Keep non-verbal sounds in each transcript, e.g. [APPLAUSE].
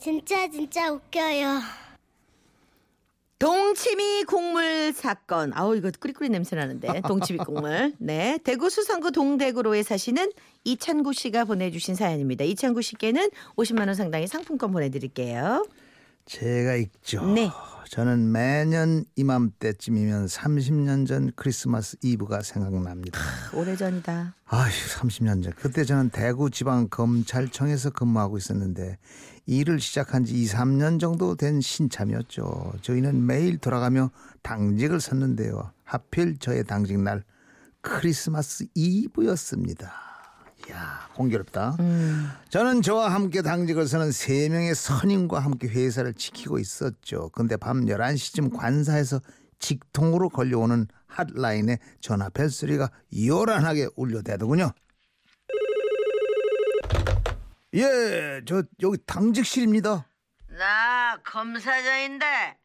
진짜 진짜 웃겨요. 동치미 국물 사건. 아우 이거 끓이끓이 냄새 나는데. 동치미 국물. 네. 대구 수성구 동대구로에 사시는 이찬구 씨가 보내주신 사연입니다. 이찬구 씨께는 50만 원 상당의 상품권 보내드릴게요. 제가 있죠. 네. 저는 매년 이맘때쯤이면 30년 전 크리스마스 이브가 생각납니다. 오래전이다. 아휴, 30년 전. 그때 저는 대구 지방 검찰청에서 근무하고 있었는데 일을 시작한 지 2, 3년 정도 된 신참이었죠. 저희는 매일 돌아가며 당직을 섰는데요. 하필 저의 당직 날 크리스마스 이브였습니다. 이야, 공교롭다. 음. 저는 저와 함께 당직을 서는 세 명의 선임과 함께 회사를 지키고 있었죠. 근데 밤 11시쯤 관사에서 직통으로 걸려오는 핫라인에 전화 벨소리가 요란하게 울려대더군요. 예, 저 여기 당직실입니다. 나 검사장인데.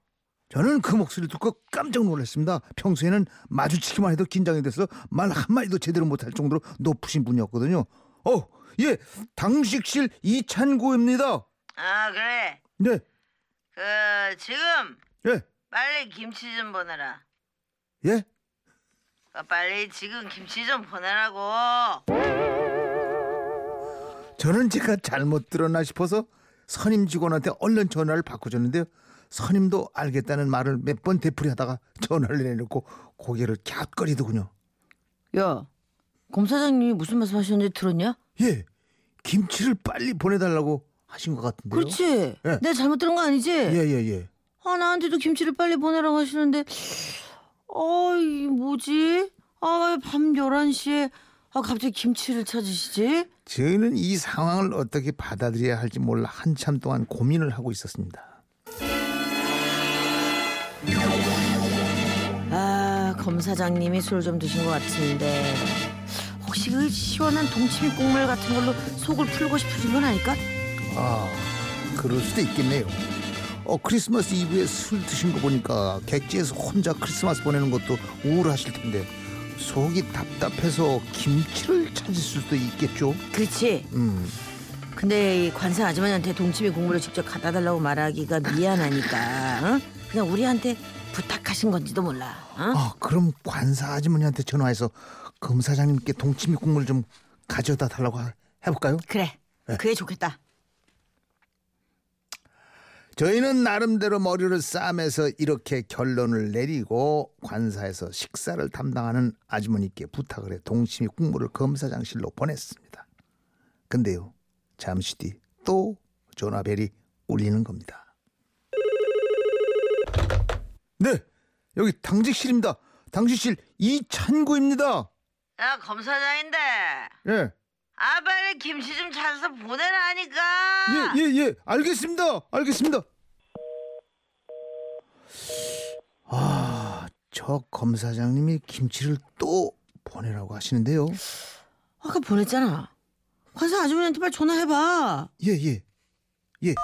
저는 그 목소리를 듣고 깜짝 놀랐습니다. 평소에는 마주치기만 해도 긴장이 돼서 말 한마디도 제대로 못할 정도로 높으신 분이었거든요. 어, 예, 당직실 이찬구입니다. 아 그래. 네, 그 지금 예, 빨리 김치 좀 보내라. 예. 그 빨리 지금 김치 좀 보내라고. 저는 제가 잘못 들었나 싶어서 선임 직원한테 얼른 전화를 바꿔줬는데요. 선임도 알겠다는 말을 몇 번 되풀이하다가 전화를 내놓고 고개를 갸웃거리더군요. 야, 검 사장님이 무슨 말씀하셨는지 들었냐? 예, 김치를 빨리 보내달라고 하신 것 같은데요. 그렇지. 예. 내가 잘못 들은 거 아니지? 예예 예. 아 나한테도 김치를 빨리 보내라고 하시는데 어이 뭐지? 아밤 11시에 아 갑자기 김치를 찾으시지? 저희는 이 상황을 어떻게 받아들여야 할지 몰라 한참 동안 고민을 하고 있었습니다. 아 검사장님이 술 좀 드신 것 같은데 혹시 그 시원한 동치미 국물 같은 걸로 속을 풀고 싶으신 건 아닐까? 아, 그럴 수도 있겠네요. 어, 크리스마스 이브에 술 드신 거 보니까 객지에서 혼자 크리스마스 보내는 것도 우울하실 텐데 속이 답답해서 김치를 찾을 수도 있겠죠. 그렇지. 음, 근데 이 관사 아주머니한테 동치미 국물을 직접 갖다 달라고 말하기가 미안하니까 어? 그냥 우리한테 부탁하신 건지도 몰라. 어? 아, 그럼 관사 아주머니한테 전화해서 검사장님께 동치미 국물 좀 가져다 달라고 하- 해볼까요? 그래. 네. 그게 좋겠다. 저희는 나름대로 머리를 싸매서 이렇게 결론을 내리고 관사에서 식사를 담당하는 아주머니께 부탁을 해 동치미 국물을 검사장실로 보냈습니다. 근데요, 잠시 뒤 또 전화벨이 울리는 겁니다. 네, 여기 당직실입니다. 당직실 이찬구입니다. 야 검사장인데 예, 아 빨리 김치 좀 찾아서 보내라니까. 예, 예, 예, 알겠습니다. 알겠습니다. 아, 저 검사장님이 김치를 또 보내라고 하시는데요. 아까 보냈잖아. 관사 아주머니한테 빨리 전화해봐. 예, 예, 예.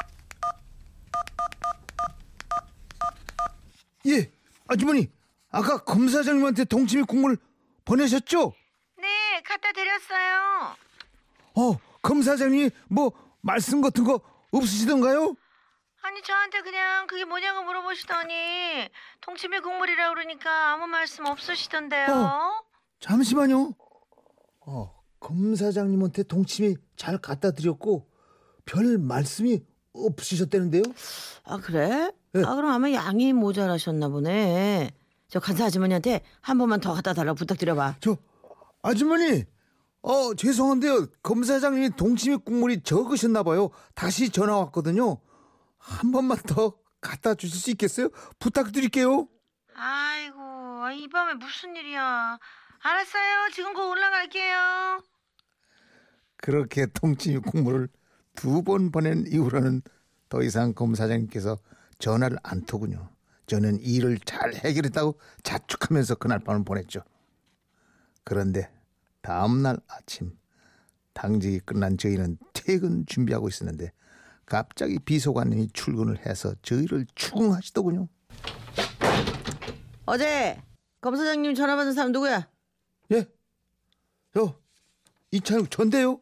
예, 아주머니, 아까 검사장님한테 동치미 국물 보내셨죠? 네, 갖다 드렸어요. 어, 검사장님이 뭐 말씀 같은 거 없으시던가요? 아니 저한테 그냥 그게 뭐냐고 물어보시더니 동치미 국물이라 그러니까 아무 말씀 없으시던데요. 어. 잠시만요. 어, 검사장님한테 동치미 잘 갖다 드렸고 별 말씀이 없으셨다는데요? 아 그래? 네. 아 그럼 아마 양이 모자라셨나 보네. 저 간사 아주머니한테 한 번만 더 갖다 달라고 부탁드려봐. 저 아주머니, 어 죄송한데요. 검사장님이 동치미 국물이 적으셨나 봐요. 다시 전화 왔거든요. 한 번만 더 갖다 주실 수 있겠어요? 부탁드릴게요. 아이고 이 밤에 무슨 일이야. 알았어요. 지금 곧 올라갈게요. 그렇게 동치미 국물을 두 번 보낸 이후로는 더 이상 검사장님께서 전화를 안 토군요. 저는 일을 잘 해결했다고 자축하면서 그날 밤을 보냈죠. 그런데 다음 날 아침 당직이 끝난 저희는 퇴근 준비하고 있었는데 갑자기 비서관님이 출근을 해서 저희를 추궁하시더군요. 어제 검사장님 전화 받은 사람 누구야? 예? 저 이찬욱 전데요?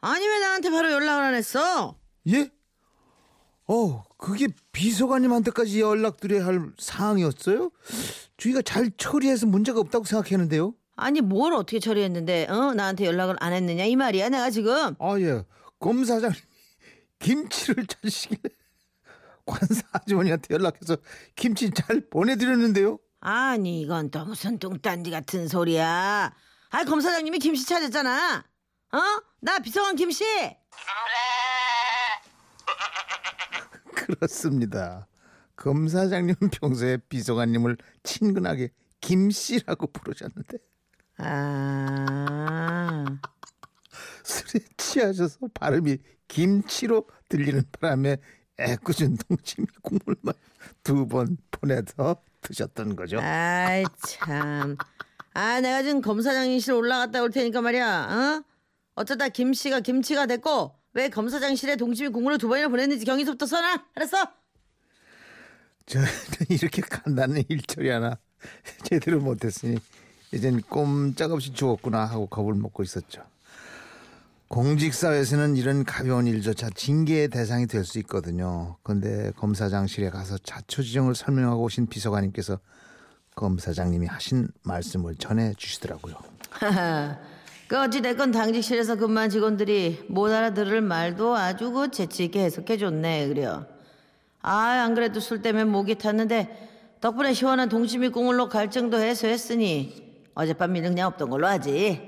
아니 왜 나한테 바로 연락을 안 했어? 예? 어, 그게 비서관님한테까지 연락드려야 할 사항이었어요? 주희가 잘 처리해서 문제가 없다고 생각했는데요. 아니 뭘 어떻게 처리했는데 어? 나한테 연락을 안 했느냐? 이 말이야 내가 지금. 아, 예. 검사장님이 김치를 찾으시길래 관사 아주머니한테 연락해서 김치 잘 보내드렸는데요. 아니 이건 또 무슨 뚱딴지 같은 소리야. 아 검사장님이 김씨 찾았잖아. 어? 나 비서관 김씨 [LAUGHS] 그렇습니다. 검사장님 은 평소에 비서관님을 친근하게 김씨라고 부르셨는데 아 술에 취하셔서 발음이 김치로 들리는 바람에 애꿎은 동치미 국물만 두 번 보내서 드셨던 거죠. 아이 참. 아 내가 지금 검사장실 올라갔다 올 테니까 말이야. 어? 어쩌다 김씨가 김치가 됐고 왜 검사장실에 동치미 국물을 두 번이나 보냈는지 경위서부터 써놔. 알았어? 저는 [LAUGHS] 이렇게 간단한 일처리 하나 제대로 못했으니 이젠 꼼짝없이 죽었구나 하고 겁을 먹고 있었죠. 공직사회에서는 이런 가벼운 일조차 징계의 대상이 될 수 있거든요. 그런데 검사장실에 가서 자초지종을 설명하고 오신 비서관님께서 검사장님이 하신 말씀을 전해 주시더라고요. [LAUGHS] 그 어찌됐건 당직실에서 근무한 직원들이 못 알아들을 말도 아주 그 재치있게 해석해 줬네 그래요. 아 안 그래도 술 때문에 목이 탔는데 덕분에 시원한 동치미 국물로 갈증도 해소했으니 어젯밤 그냥 없던 걸로 하지.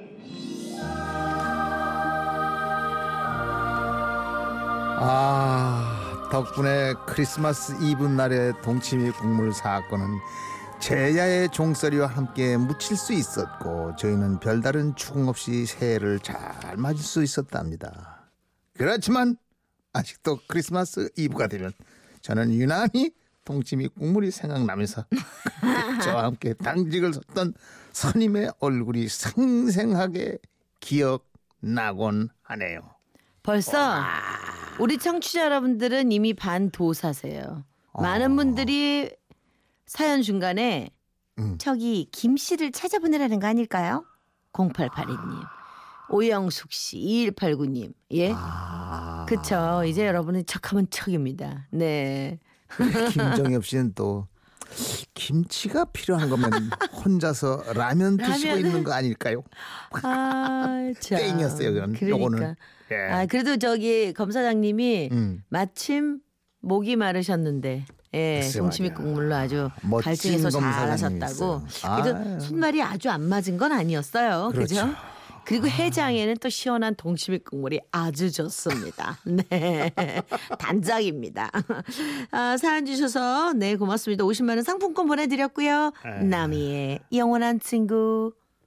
아 덕분에 크리스마스 이브 날의 동치미 국물 사건은 제야의 종소리와 함께 묻힐 수 있었고 저희는 별다른 추궁 없이 새해를 잘 맞을 수 있었답니다. 그렇지만 아직도 크리스마스 이브가 되면 저는 유난히 동치미 국물이 생각나면서 [LAUGHS] 저와 함께 당직을 섰던 선임의 얼굴이 생생하게 기억나곤 하네요. 벌써 우리 청취자 여러분들은 이미 반도사세요. 많은 분들이 사연 중간에 음. 저기 김 씨를 찾아보내라는 거 아닐까요? 0882님, 오영숙 씨, 2189님. 예? 아, 그쵸. 이제 여러분은 척하면 척입니다. 네. [LAUGHS] 김정엽 씨는 또 김치가 필요한 거면 혼자서 라면 드시고 있는 거 아닐까요? 아, 참. 땡이었어요, 그건. 그러니까. 요거는. 예. 아, 그래도 저기 검사장님이 음. 마침 목이 마르셨는데 예, 동치미. 국물로 아주 갈증해서 검사장님이 잘하셨다고. 그래도 아유. 손말이 아주 안 맞은 건 아니었어요. 그죠? 그렇죠. 그리고 해장에는 또 시원한 동치미 국물이 아주 좋습니다. [LAUGHS] 네. 단짝입니다. 아, 사연 주셔서 네, 고맙습니다. 50만 원 상품권 보내 드렸고요. 네. 남이의 영원한 친구